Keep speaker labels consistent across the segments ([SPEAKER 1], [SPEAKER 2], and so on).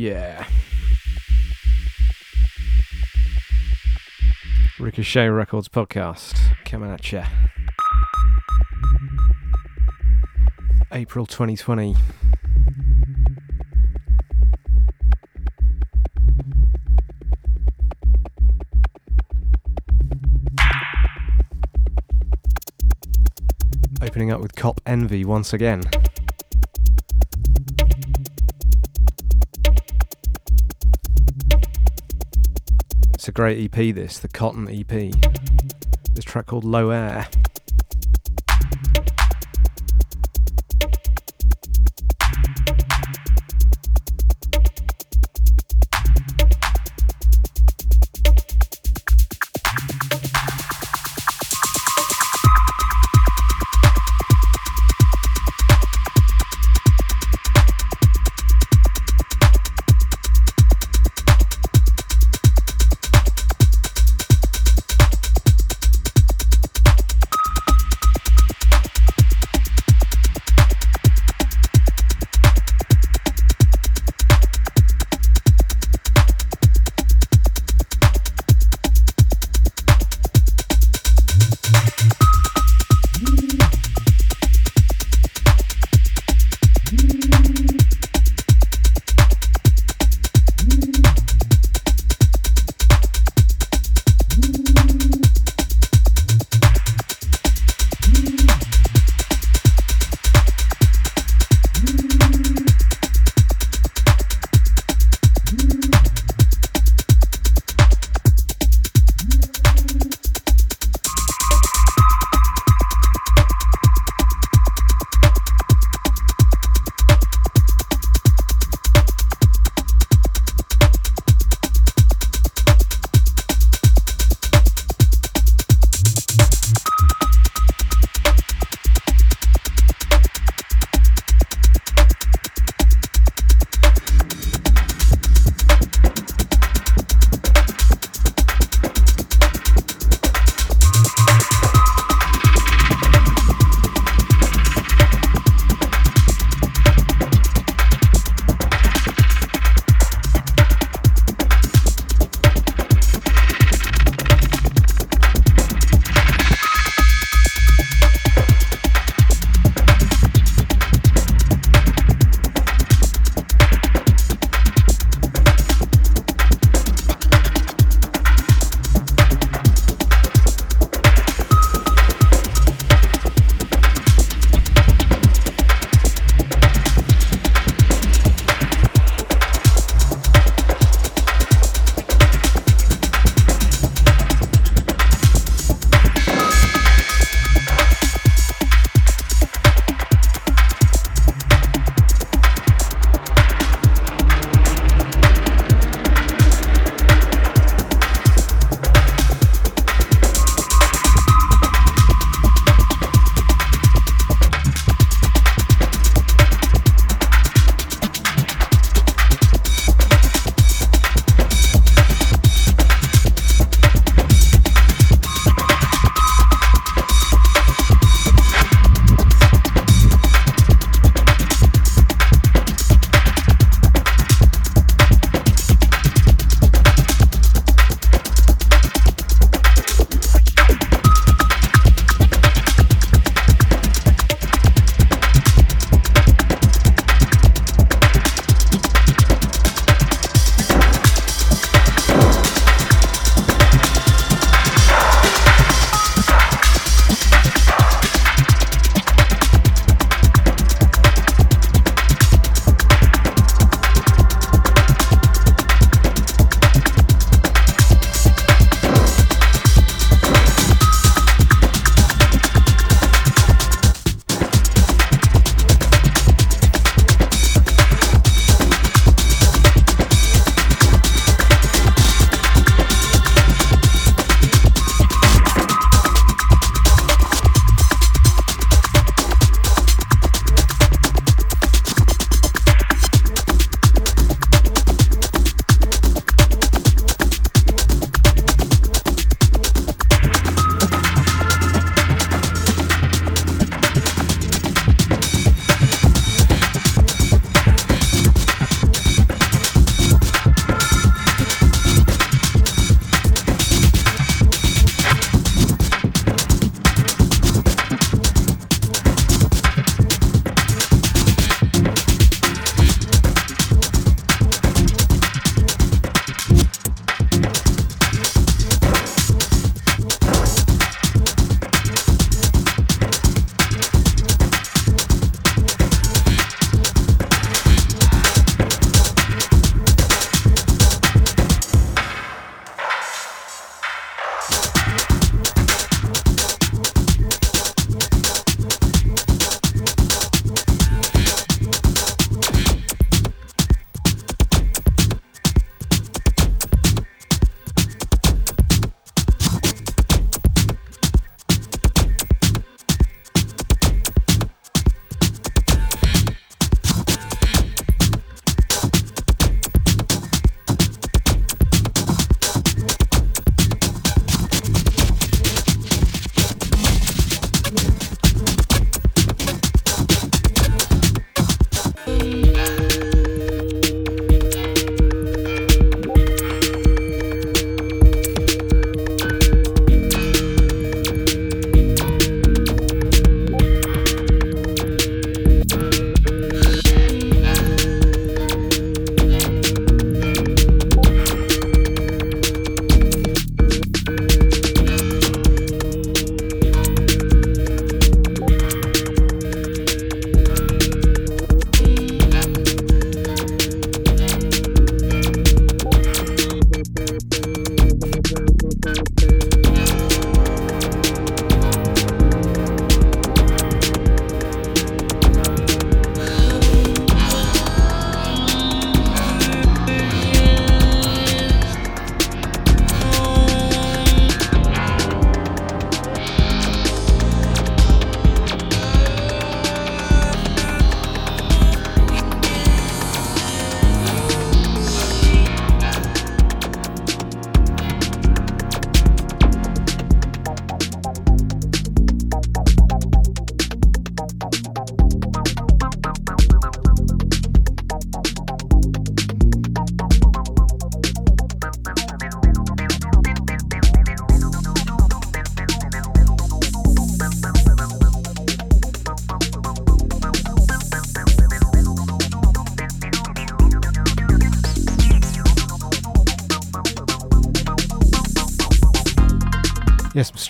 [SPEAKER 1] yeah. Ricochet Records podcast coming at you. April 2020. Opening up with Cop Envy once again. Great EP, this, the Cotton EP. This track called Low Air.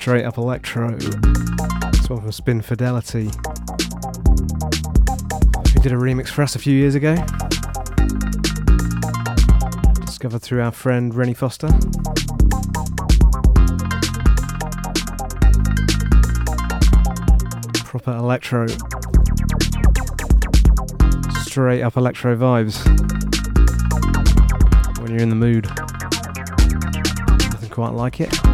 [SPEAKER 1] Straight up electro. This one from Spin Fidelity. He did a remix for us a few years ago. Discovered through our friend Rennie Foster. Proper electro. Straight up electro vibes. When you're in the mood. Nothing quite like it.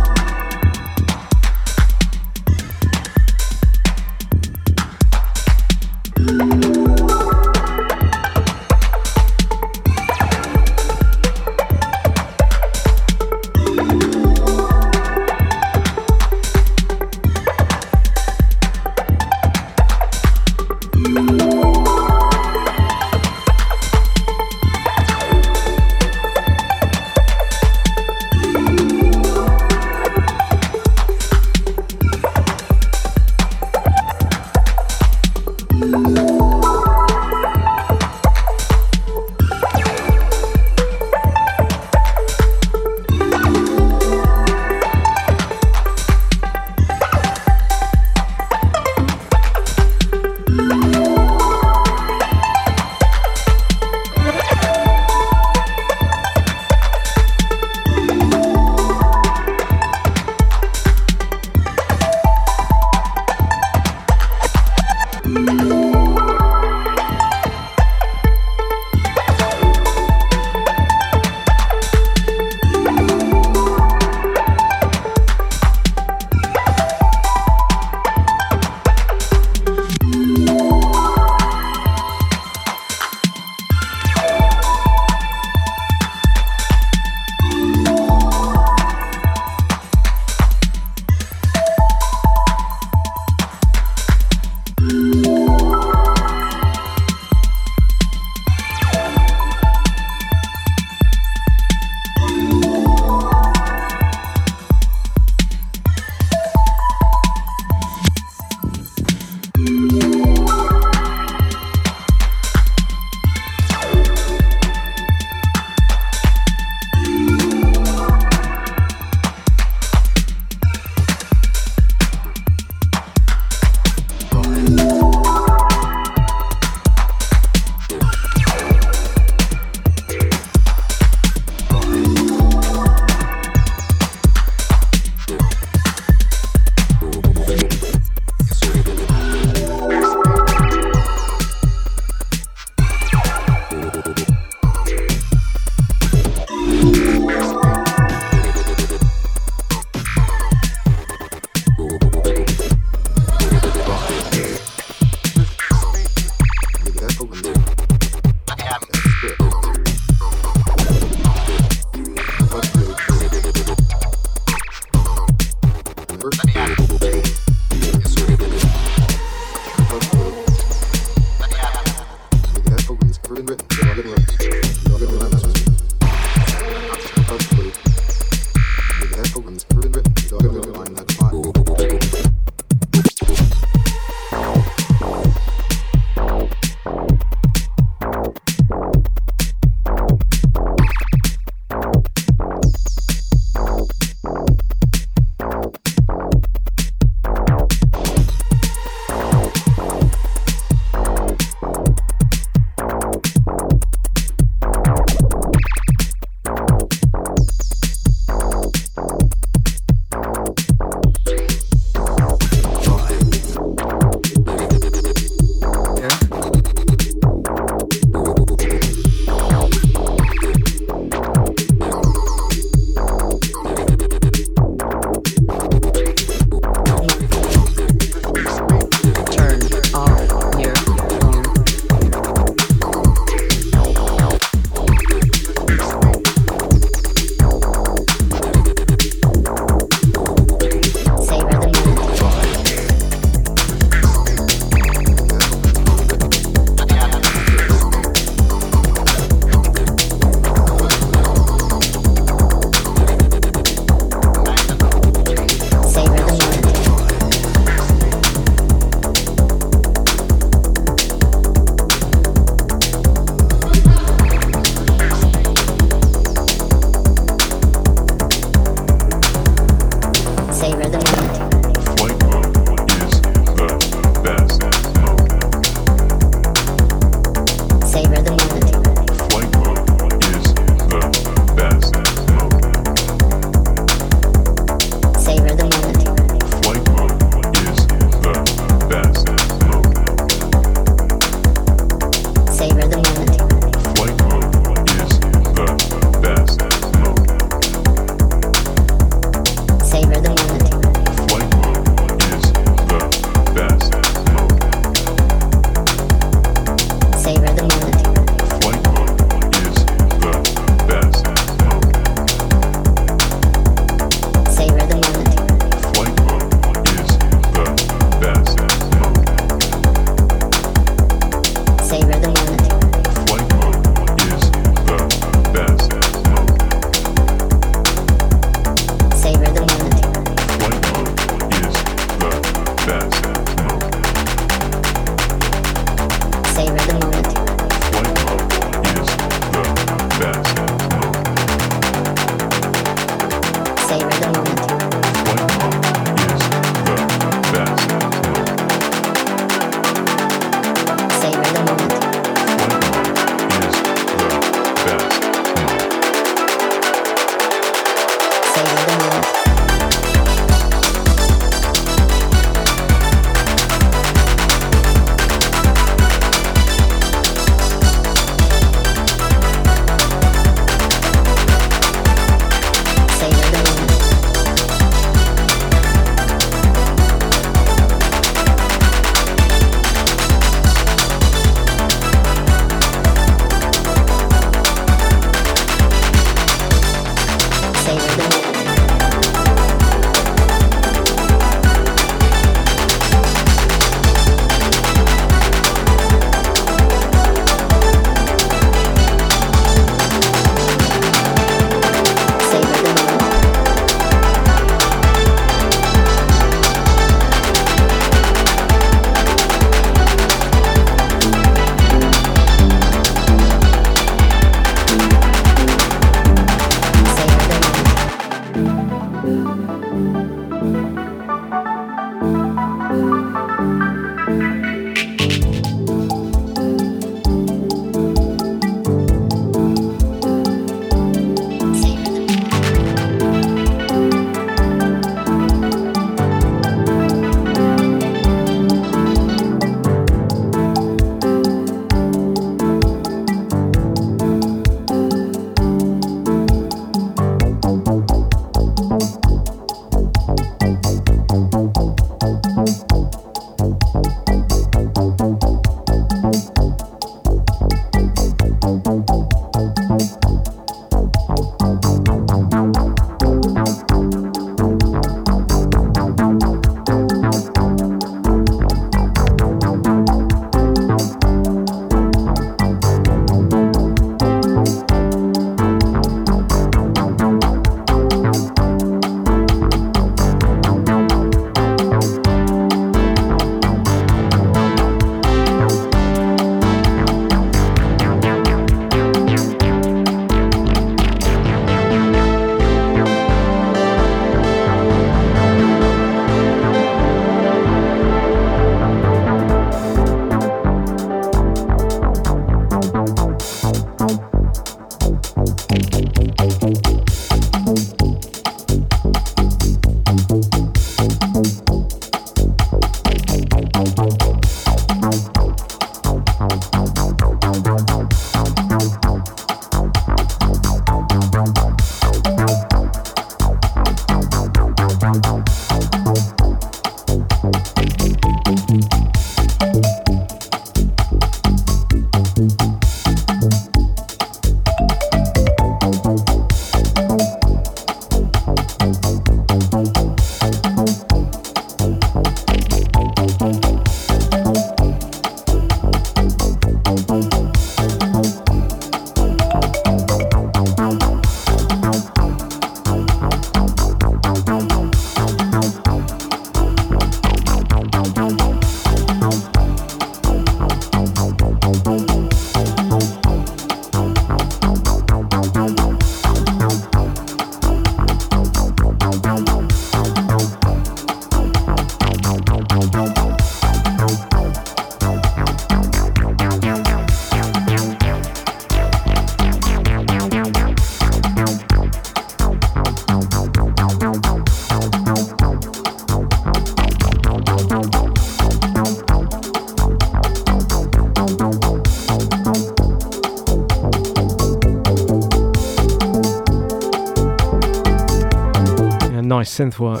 [SPEAKER 2] Synth work.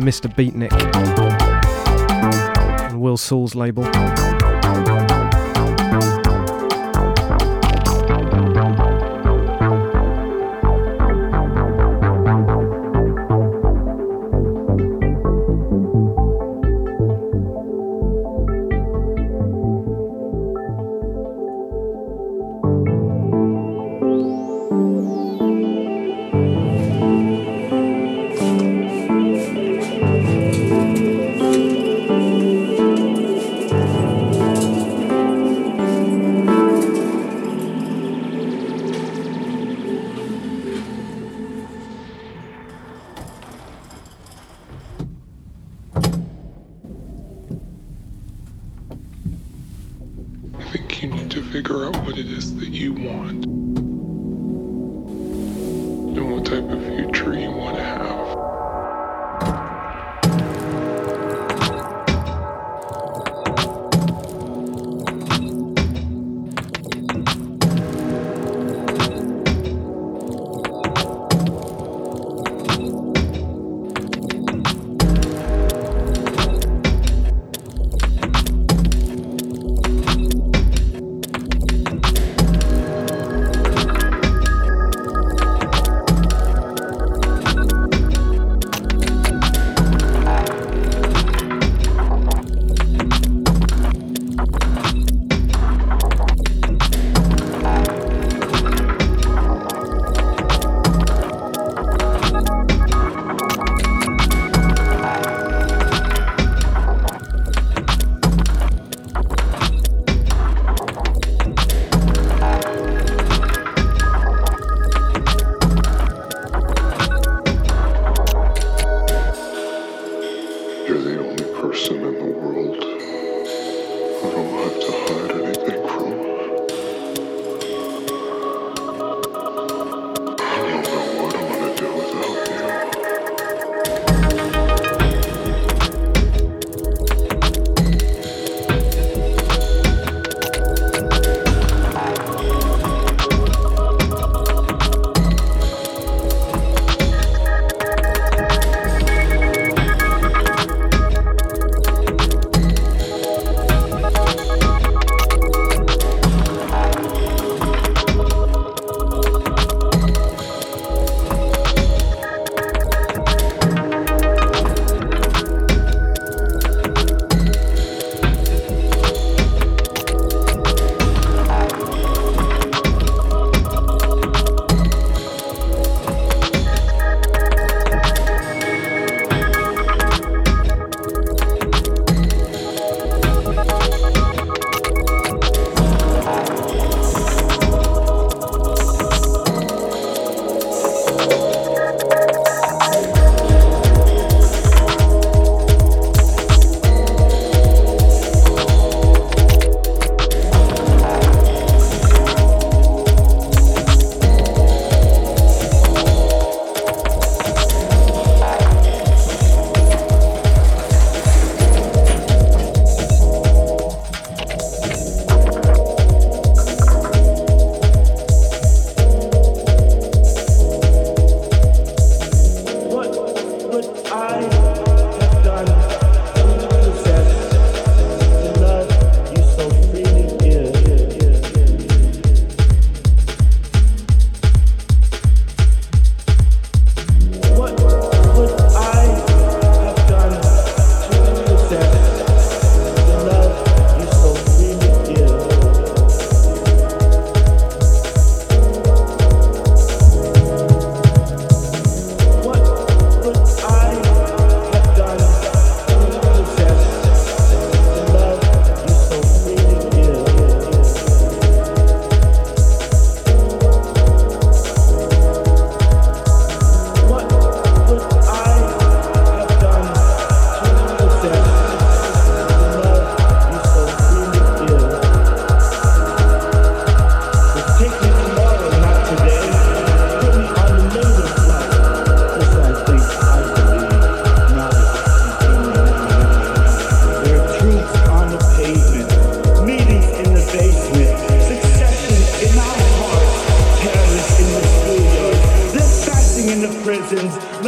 [SPEAKER 2] Mr. Beatnik and Will Saul's label.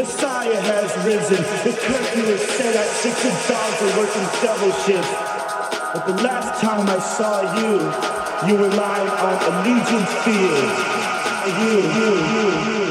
[SPEAKER 3] Messiah has risen. The curfew is set at six and dogs are working double shifts. But the last time I saw you, you were lying on Allegiance Field. You, you, you, you.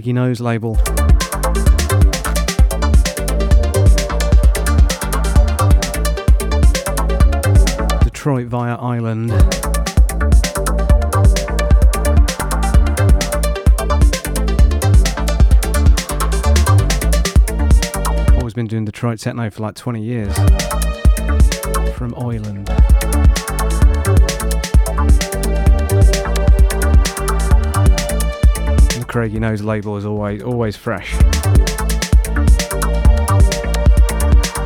[SPEAKER 1] Craigie Knowes label. Detroit via Island. Always been doing Detroit techno for like 20 years. from Oiland. Craigie Knowes label is always always fresh.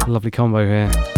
[SPEAKER 1] Lovely combo here.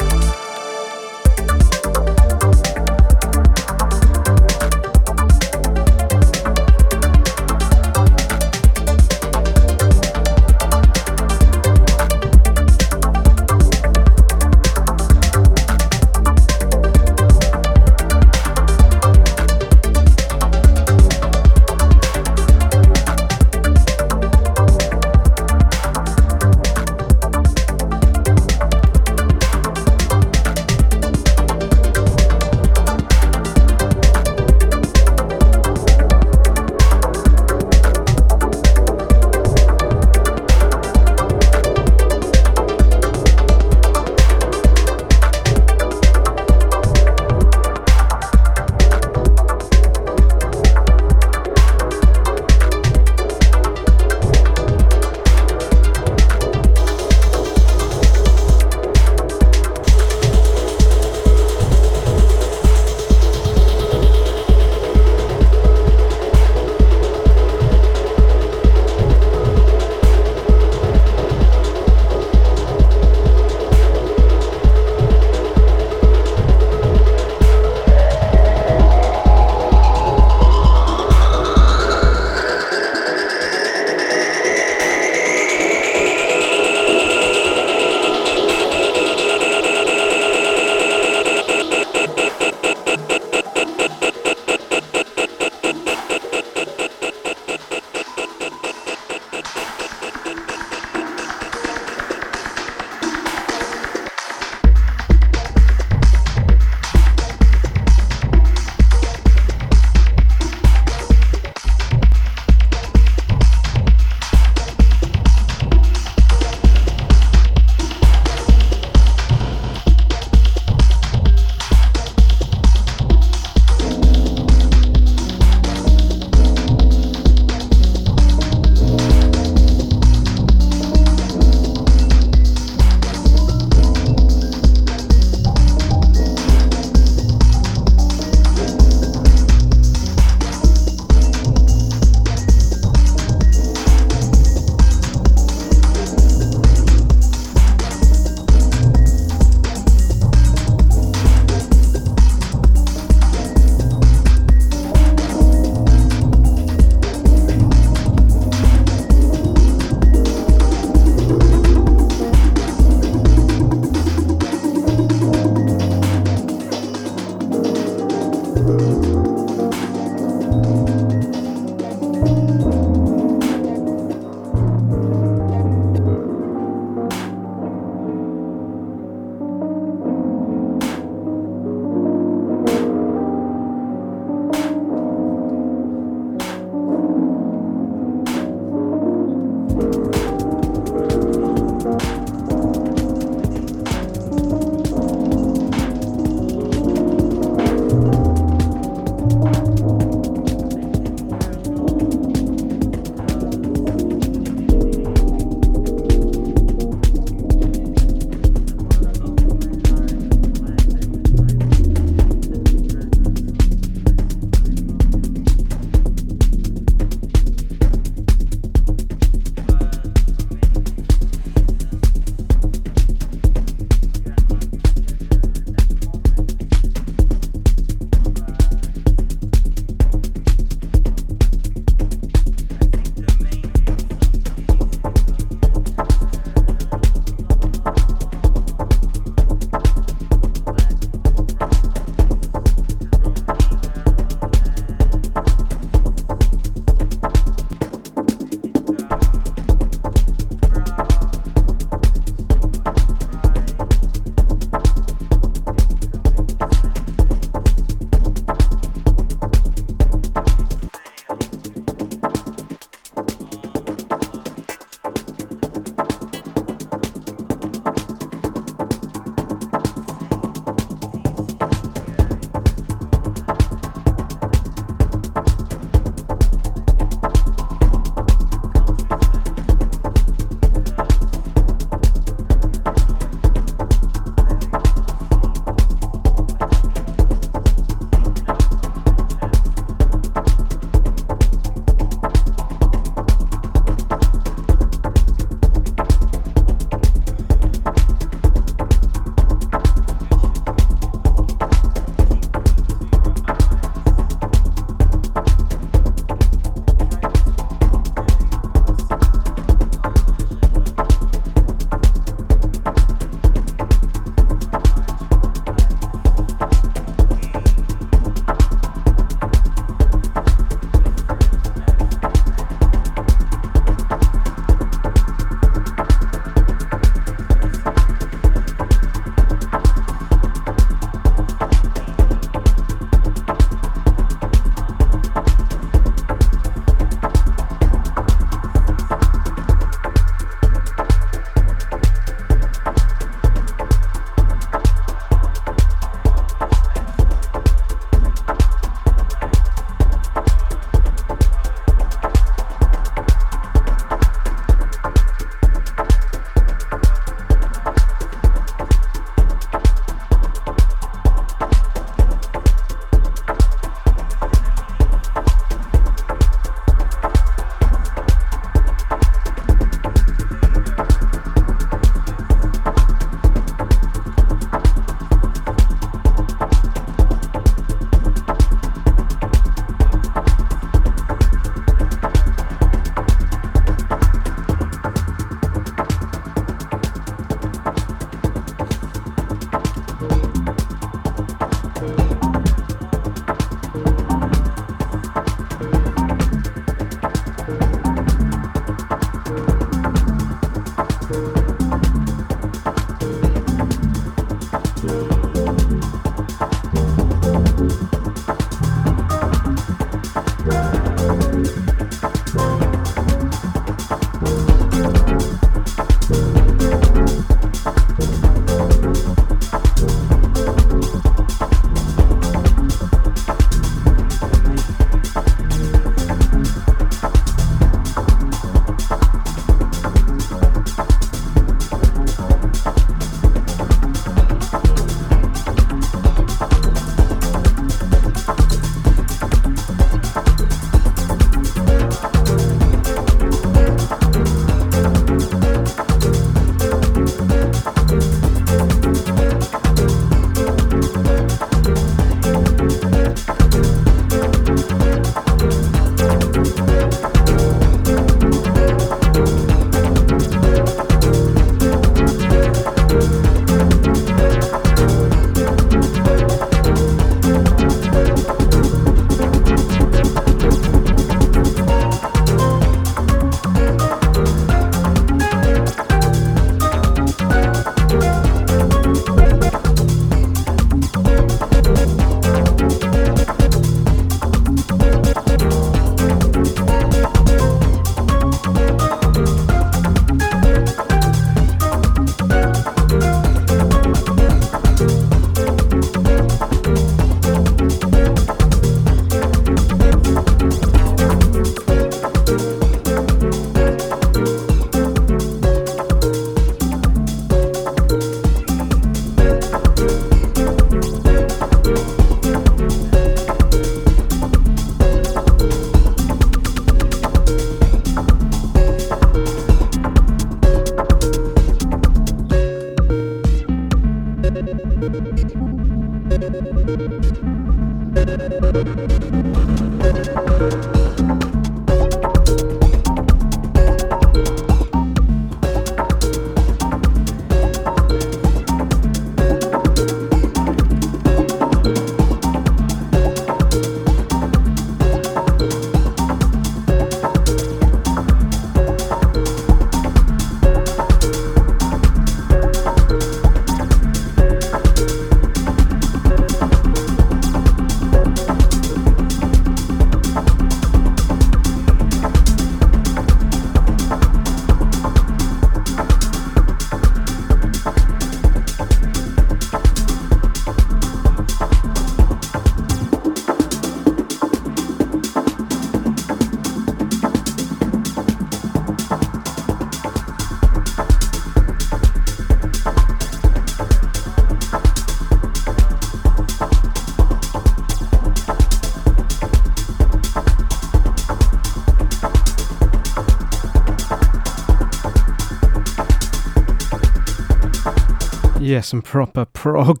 [SPEAKER 1] Some proper prog.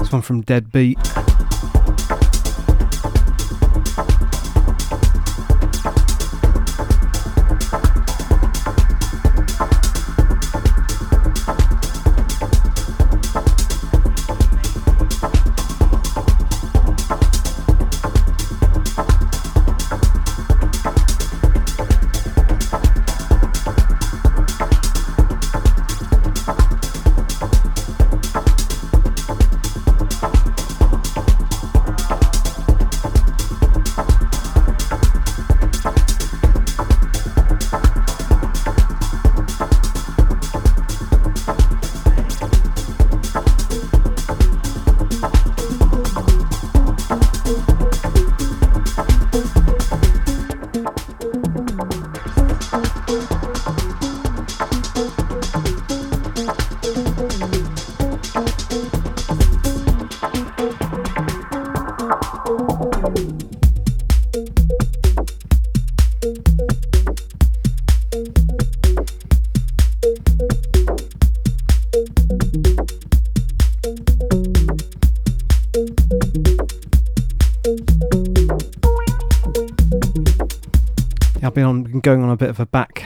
[SPEAKER 1] This one from Deadbeat.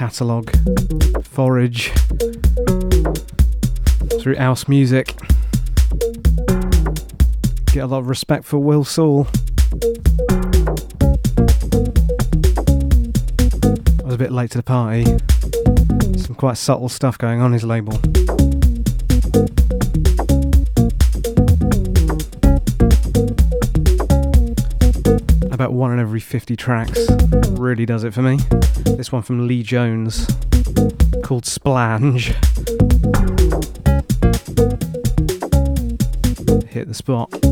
[SPEAKER 1] Catalogue forage through house music. Get a lot of respect for Will Saul. I was a bit late to the party. Some quite subtle stuff going on his label. 50 tracks really does it for me. This one from Lee Jones called Splange. Hit the spot.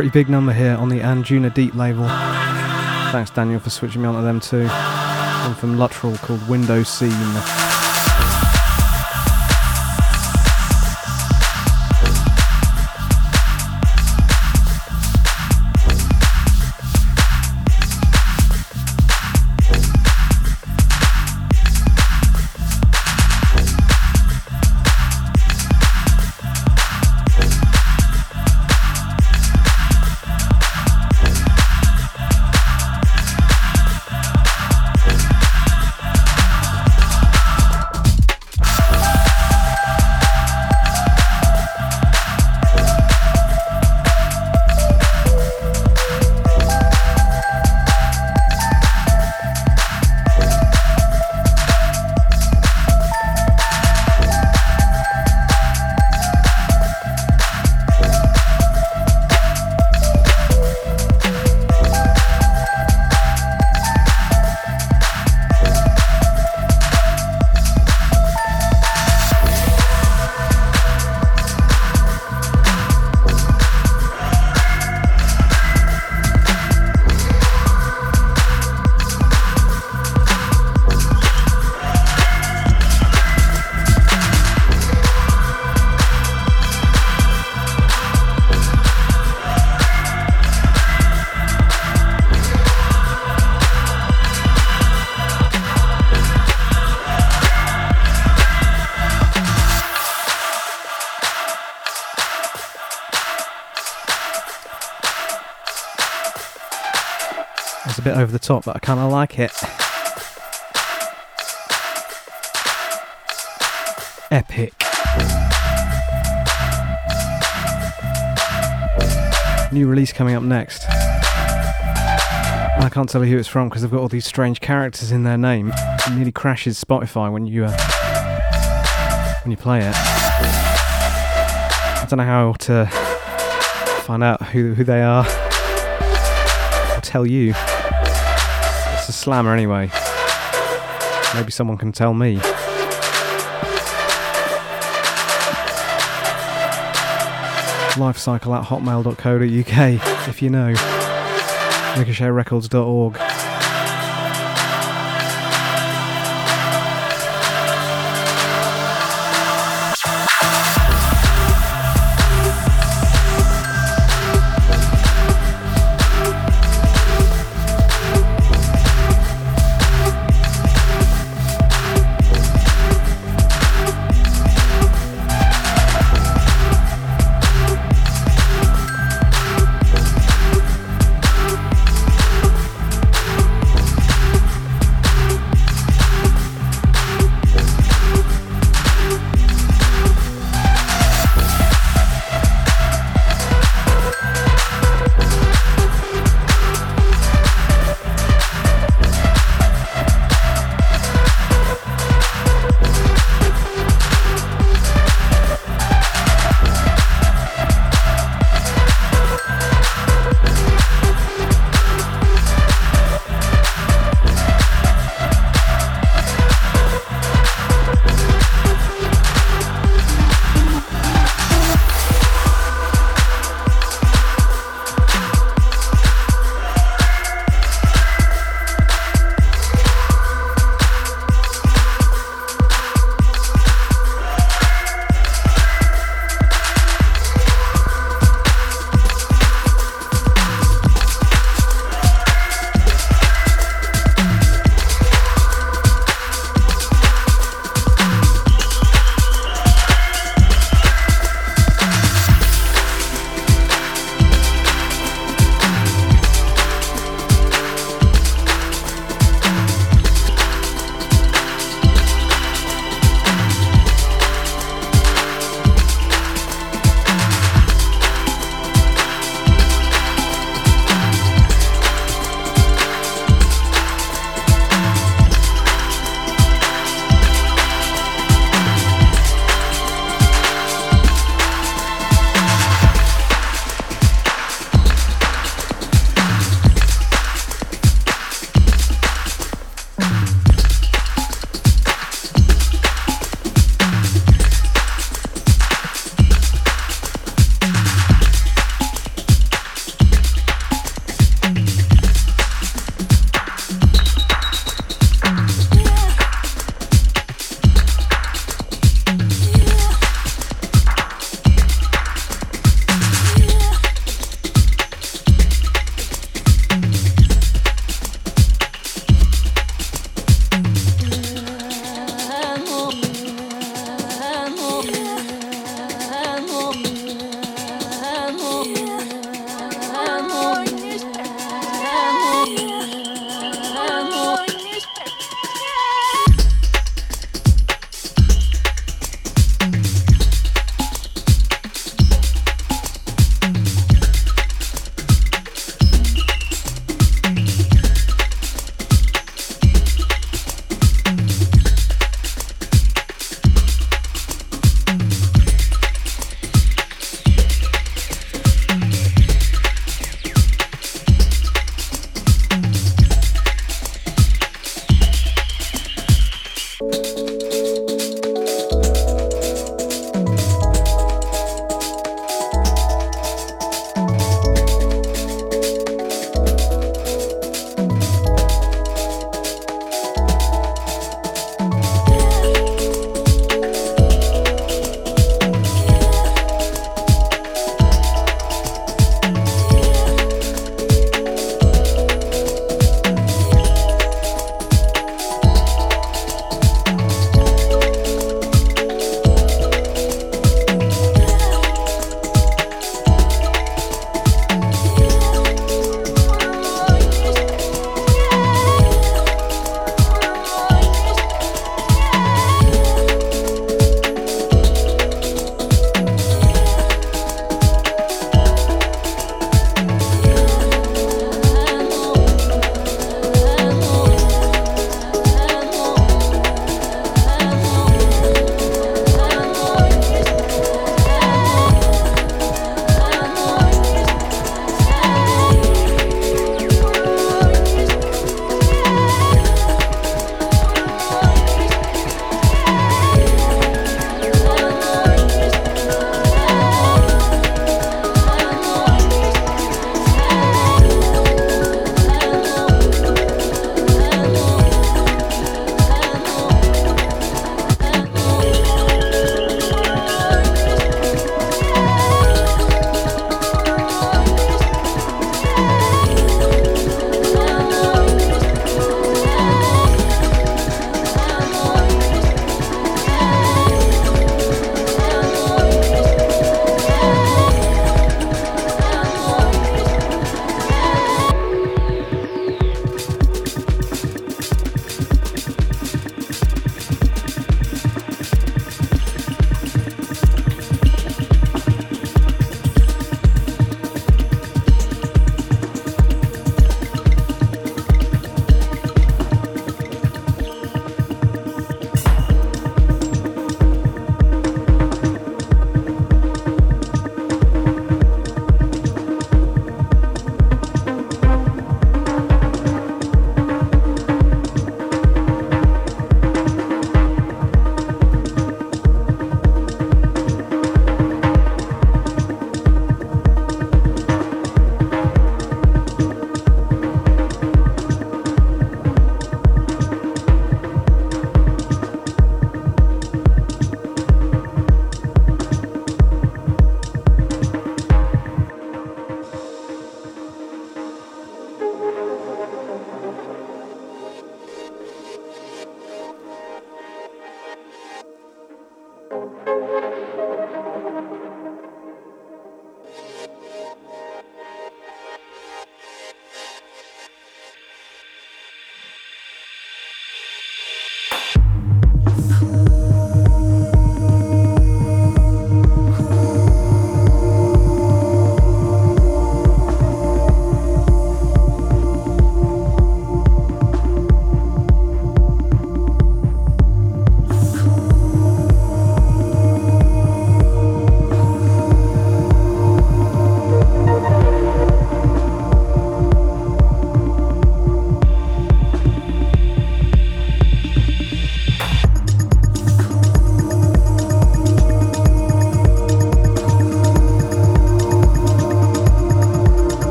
[SPEAKER 1] Pretty big number here on the Anjuna Deep label. Thanks, Daniel, for switching me on to them too. One from Luttrell called Window Scene. Over the top, but I kind of like it. Epic. New release coming up next. I can't tell you who it's from because they've got all these strange characters in their name. It nearly crashes Spotify when you uh, when you play it. I don't know how to find out who who they are. I'll tell you slammer anyway. Maybe someone can tell me. Lifecycle at hotmail.co.uk if you know. RicochetRecords.org.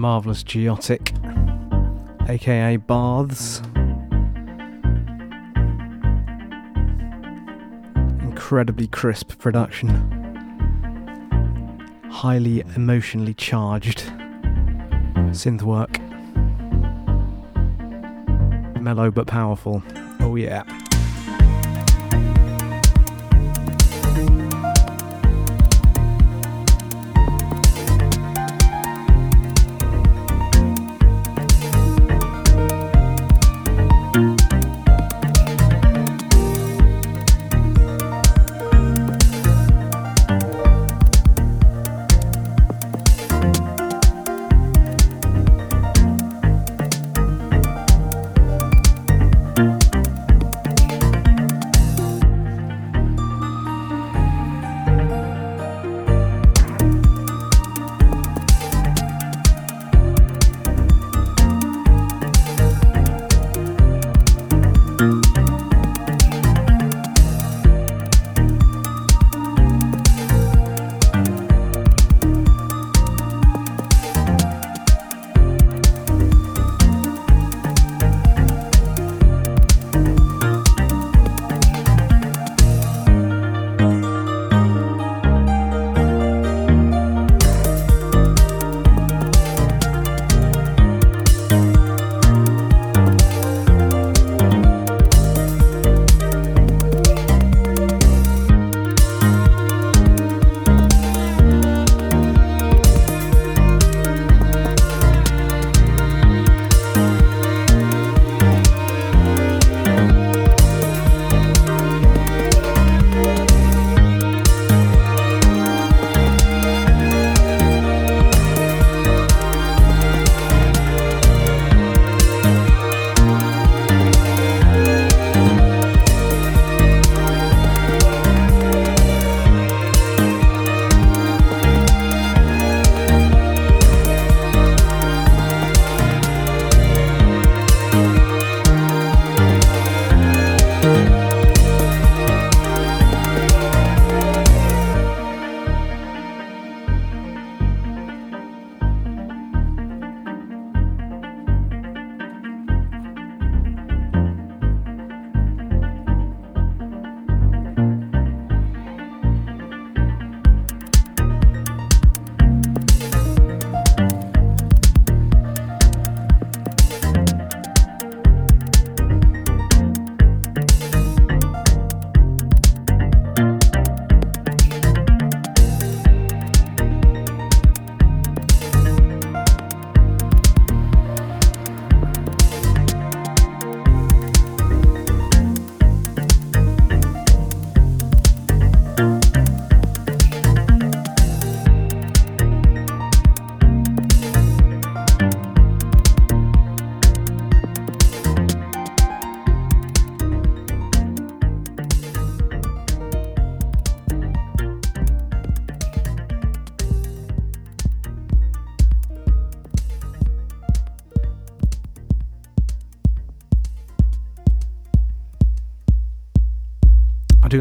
[SPEAKER 1] marvellous Geotic, aka Baths. Incredibly crisp production, highly emotionally charged synth work, mellow but powerful. Oh, yeah.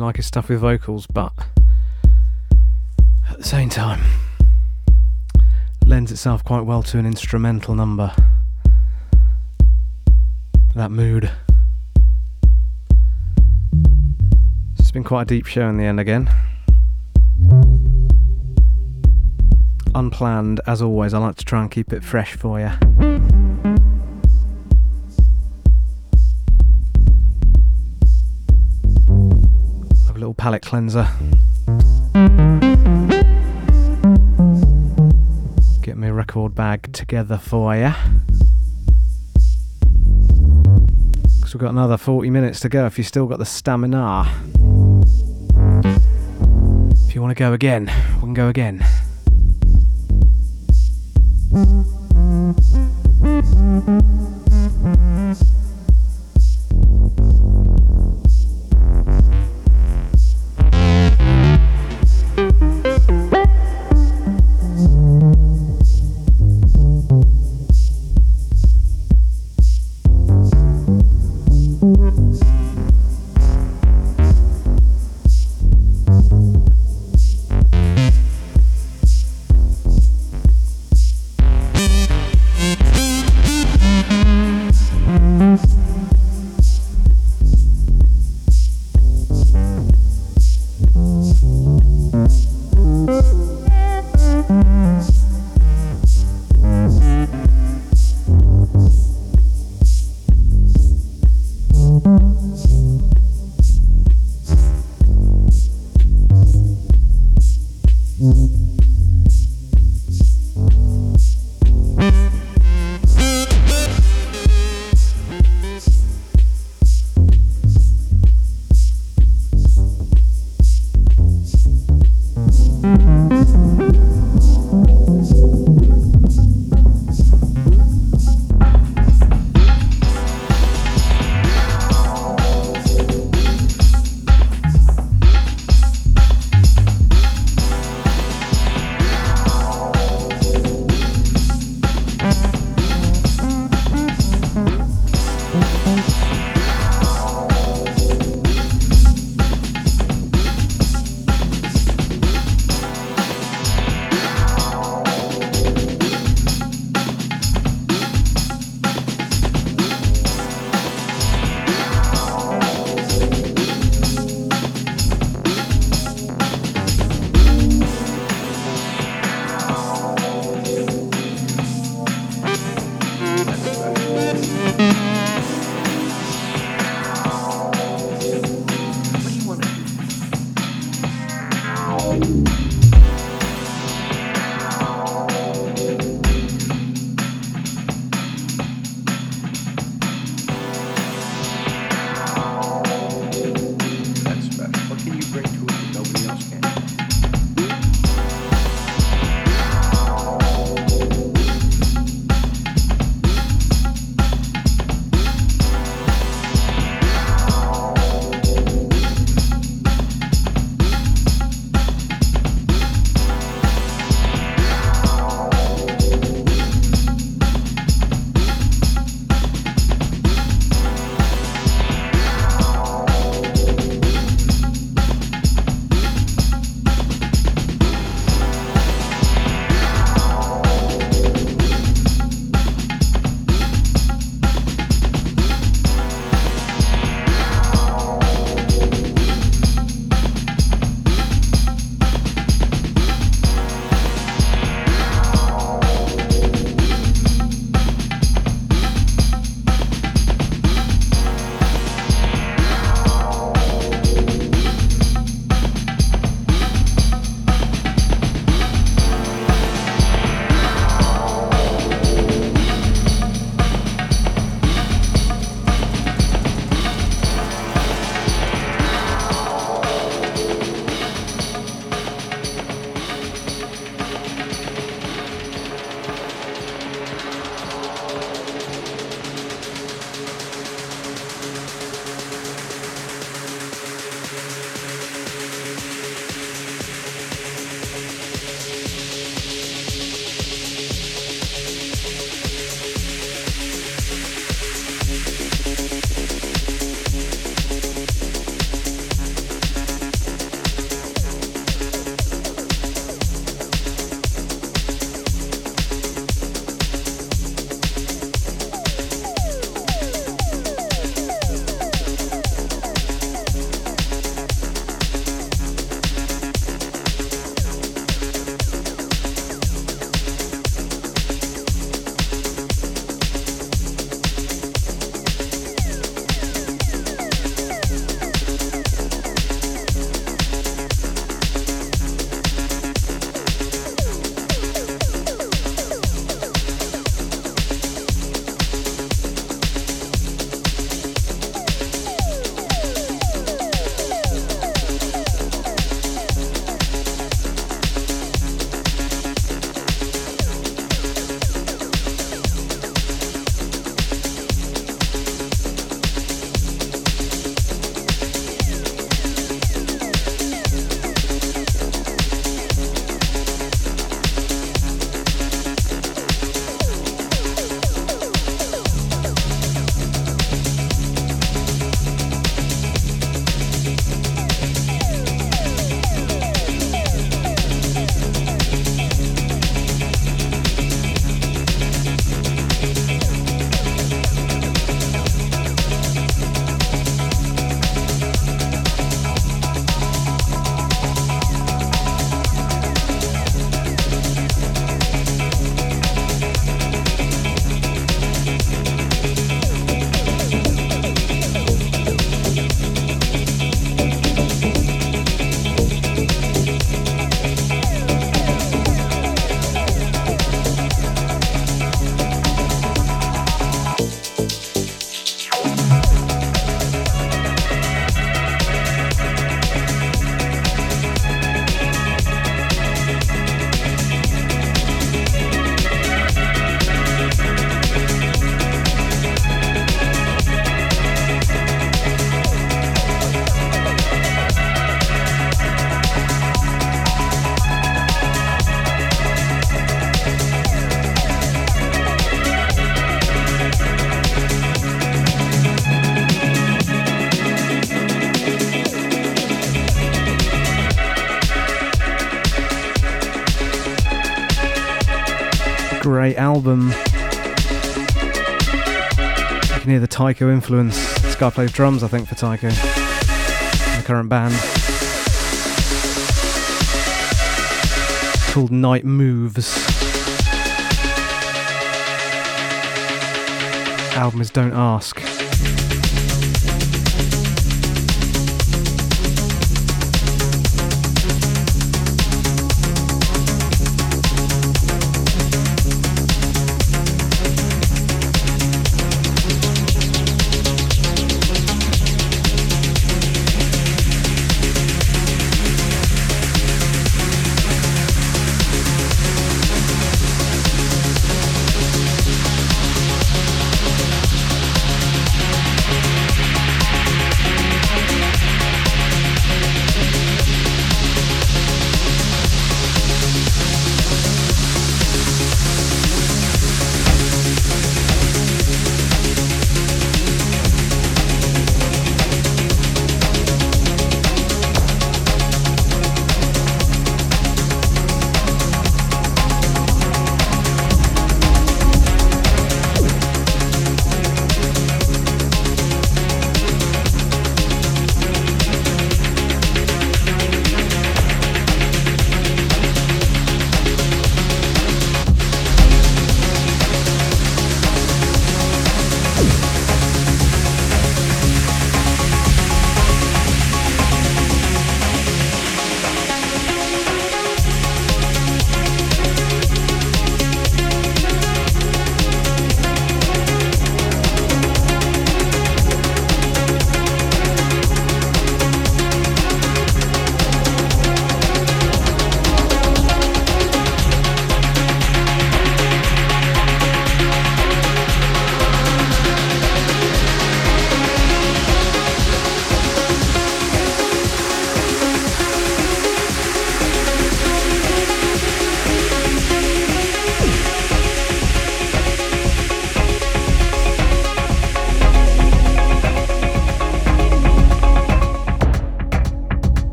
[SPEAKER 1] Like his stuff with vocals, but at the same time, lends itself quite well to an instrumental number. That mood. It's been quite a deep show in the end again. Unplanned, as always, I like to try and keep it fresh for you. Cleanser. Get my record bag together for you. Because we've got another 40 minutes to go if you've still got the stamina. If you want to go again, we can go again. Great album. You can hear the Tycho influence. This guy plays drums, I think, for Tycho, the current band. called Night Moves. Album is Don't Ask.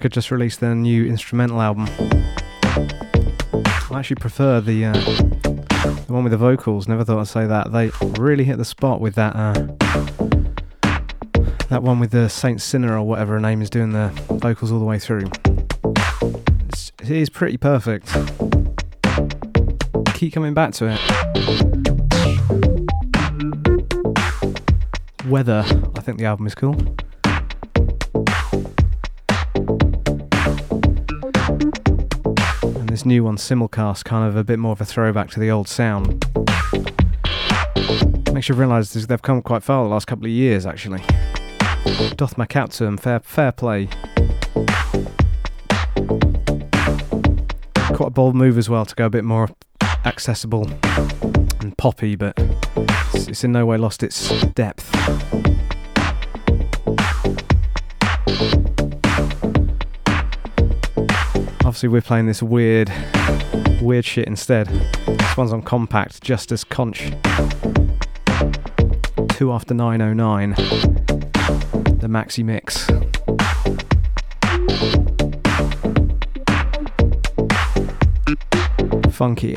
[SPEAKER 1] Tycho just released their new instrumental album. I actually prefer the, uh, the one with the vocals. Never thought I'd say that. They really hit the spot with that. Uh, that one with the Saint Sinner or whatever her name is doing the vocals all the way through. It's, it is pretty perfect. Keep coming back to it. Weather, I think the album is cool. This new one, Simulcast, kind of a bit more of a throwback to the old sound. Makes you realise they've come quite far the last couple of years, actually. Doth to them, fair, fair play. Quite a bold move as well to go a bit more accessible and poppy, but it's in no way lost its depth. Obviously we're playing this weird, weird shit instead. This one's on Kompakt, just as conch. Two after 909, the maxi mix. Funky.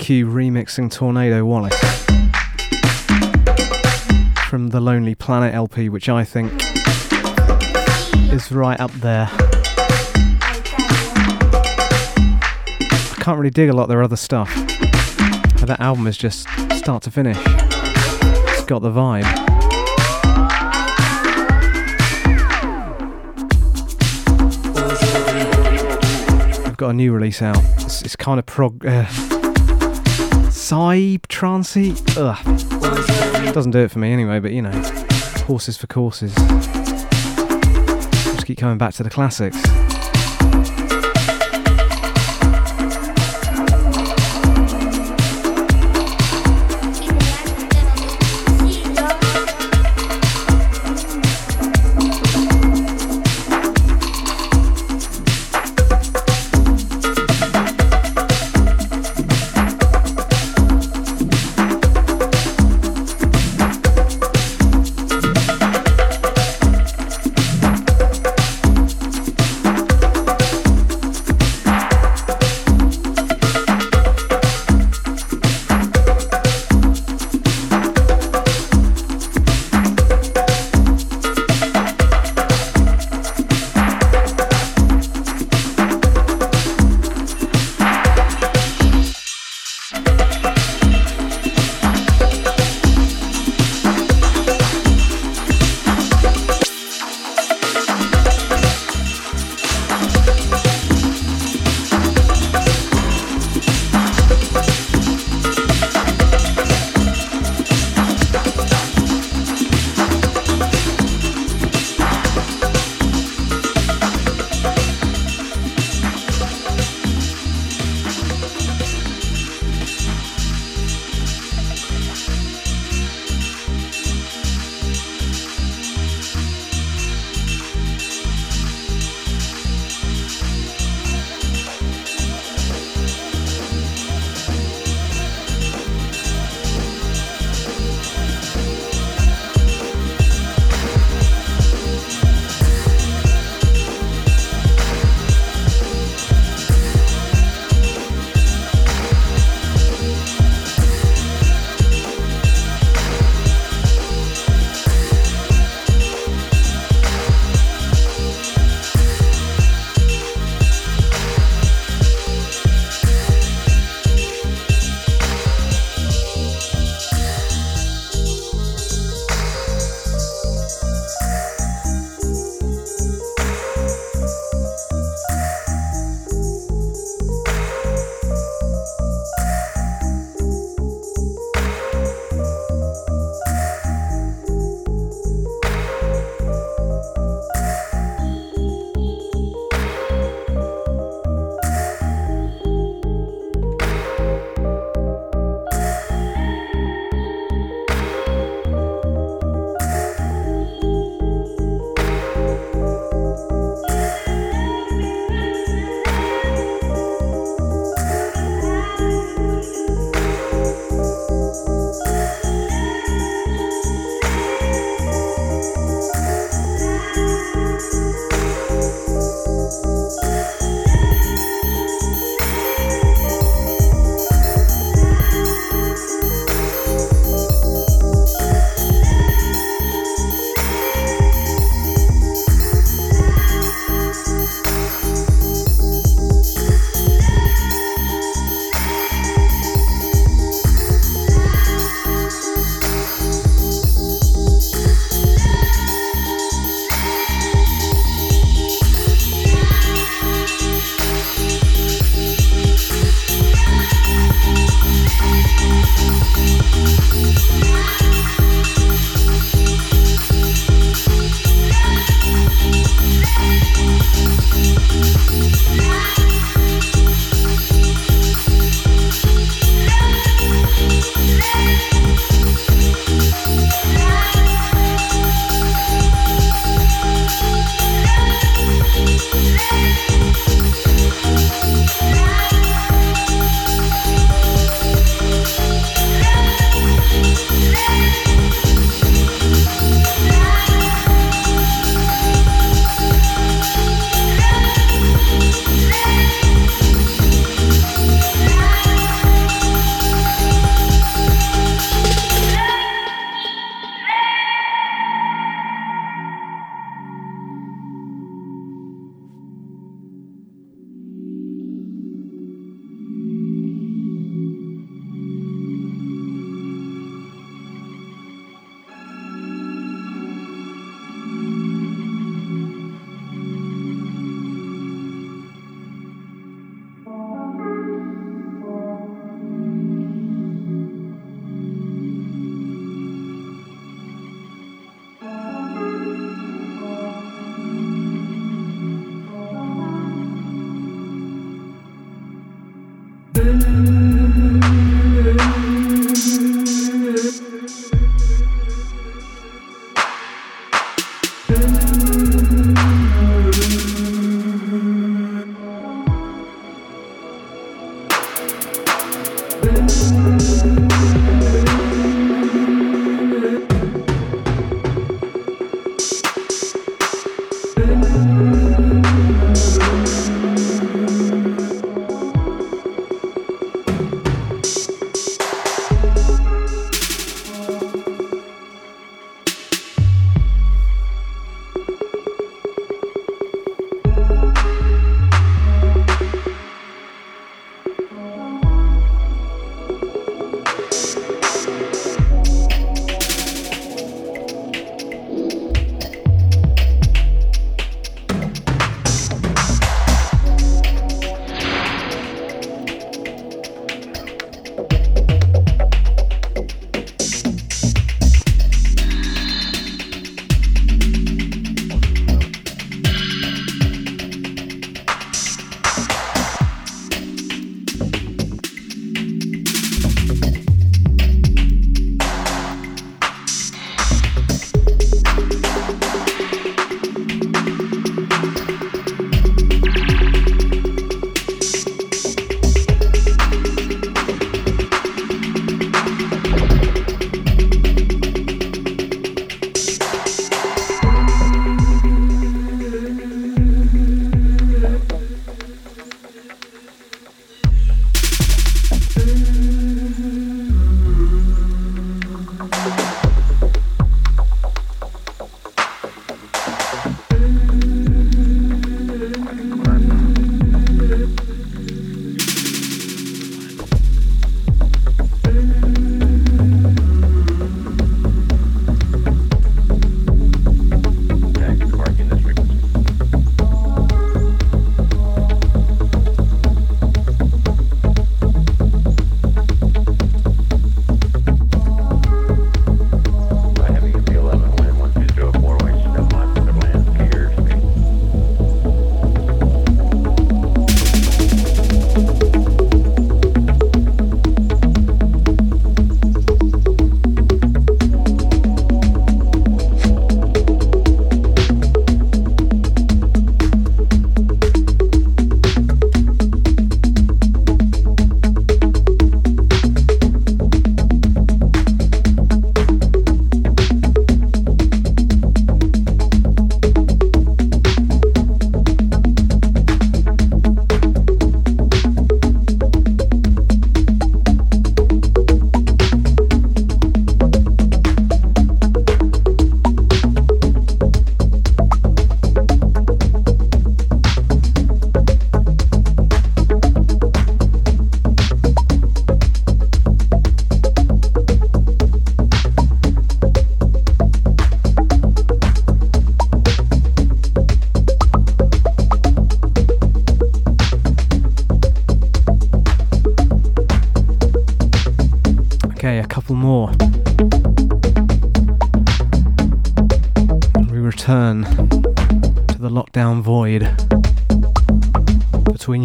[SPEAKER 1] IQ remixing Tornado Wallace from the Lonely Planet LP, which I think is right up there. I can't really dig a lot of their other stuff, but that album is just start to finish. It's got the vibe. I've got a new release out. It's, it's kind of prog. Uh, Psy trancey. Ugh. Doesn't do it for me anyway, but you know, horses for courses. Just keep coming back to the classics.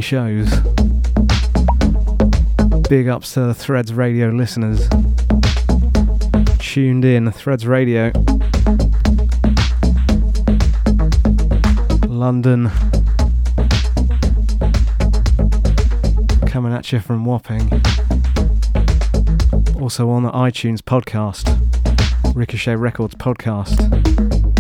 [SPEAKER 1] Shows. Big ups to the Threads Radio listeners. Tuned in, Threads Radio. London. Coming at you from Wapping. Also on the iTunes podcast, Ricochet Records podcast.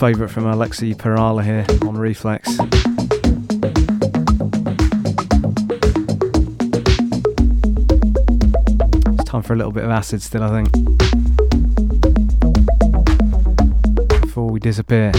[SPEAKER 1] Favourite from Aleksi Perälä here on Rephlex. It's time for a little bit of acid still, I think. Before we disappear.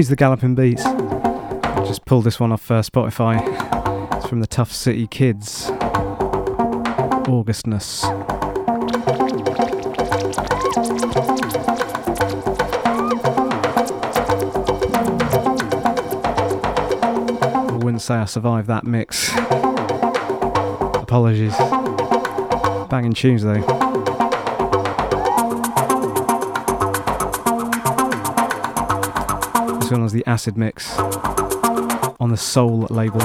[SPEAKER 1] Excuse the galloping beats. Just pulled this one off uh, Spotify. It's from the Tough City Kids. Augustness. I wouldn't say I survived that mix. Apologies. Banging tunes though. This one was the acid mix on the Soul label.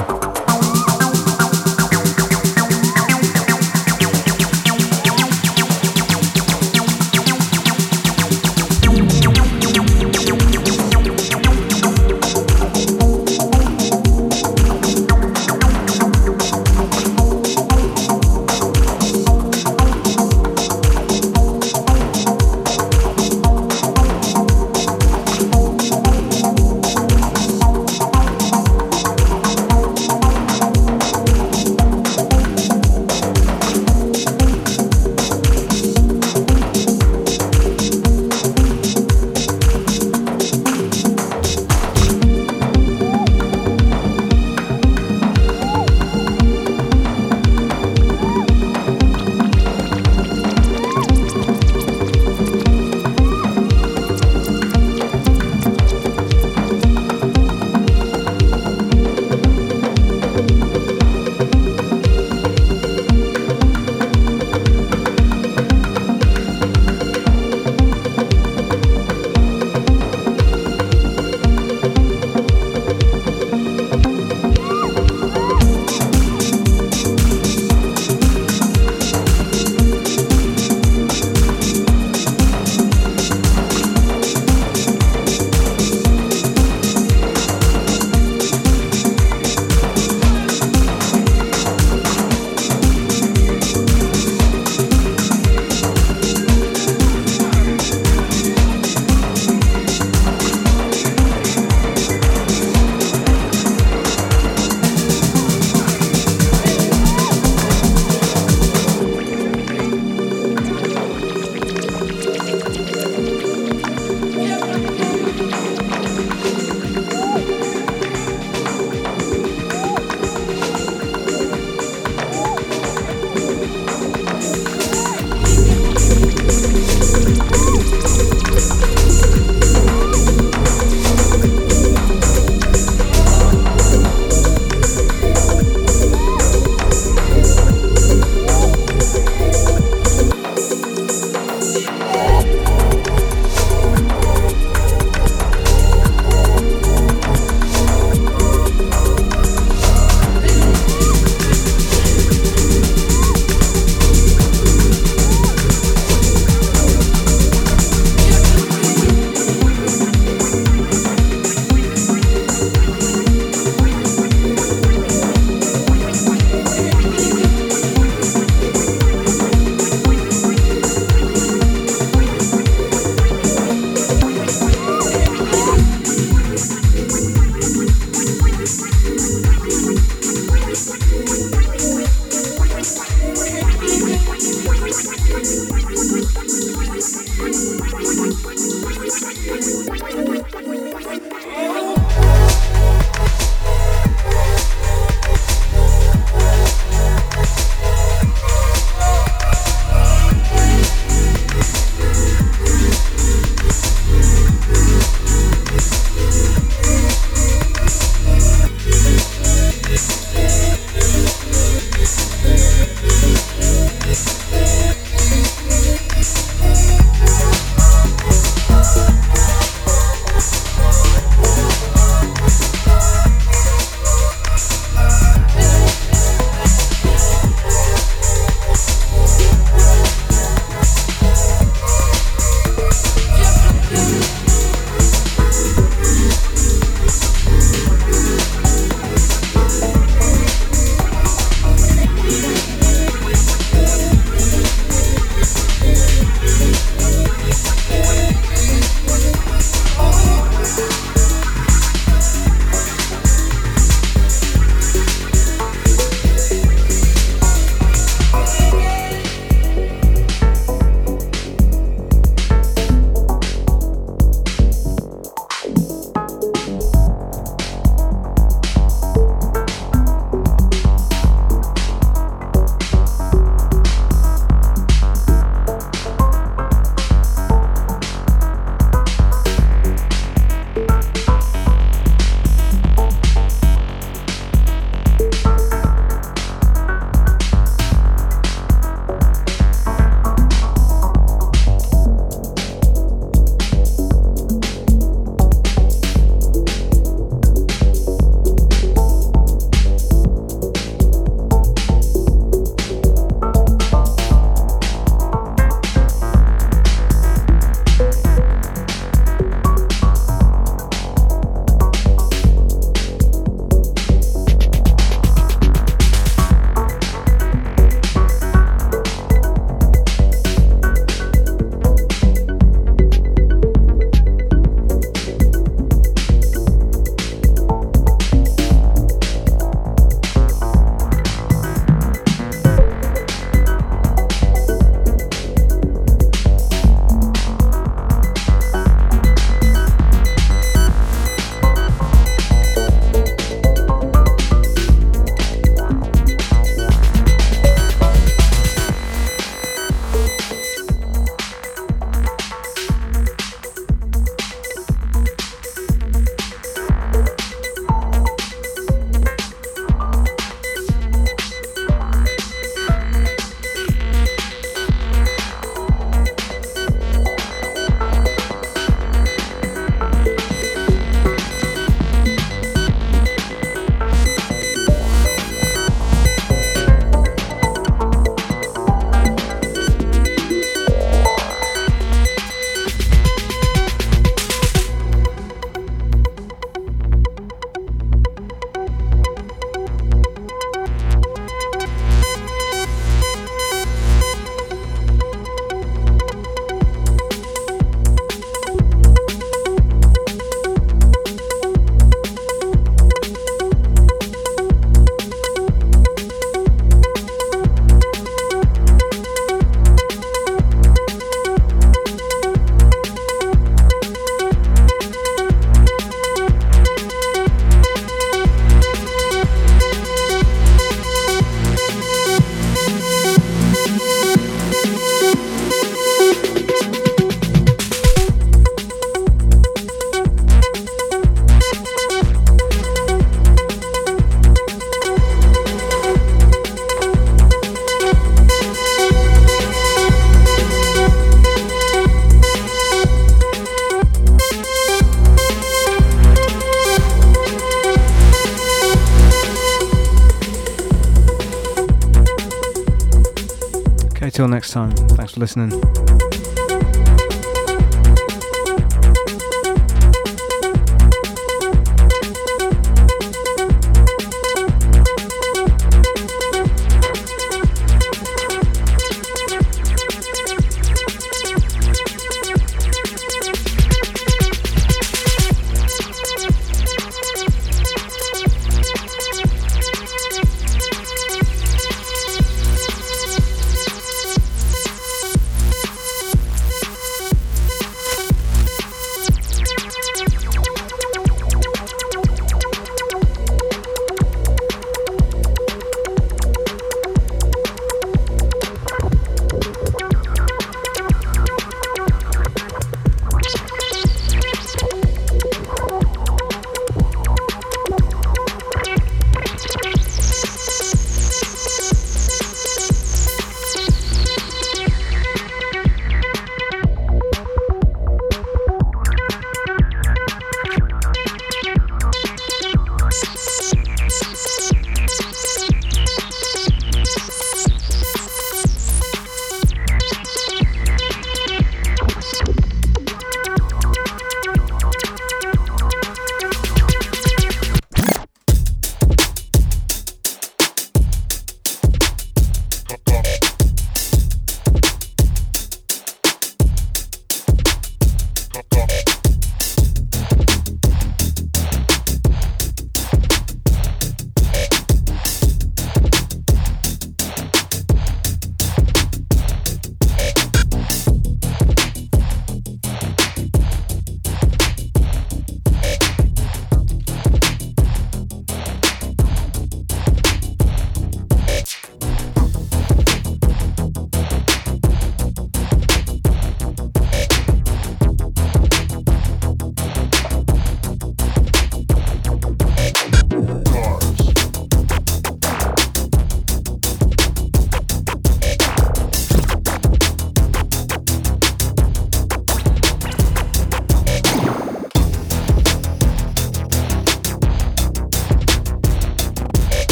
[SPEAKER 1] Next time, thanks for listening.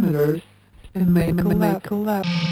[SPEAKER 4] Kilometers and a left.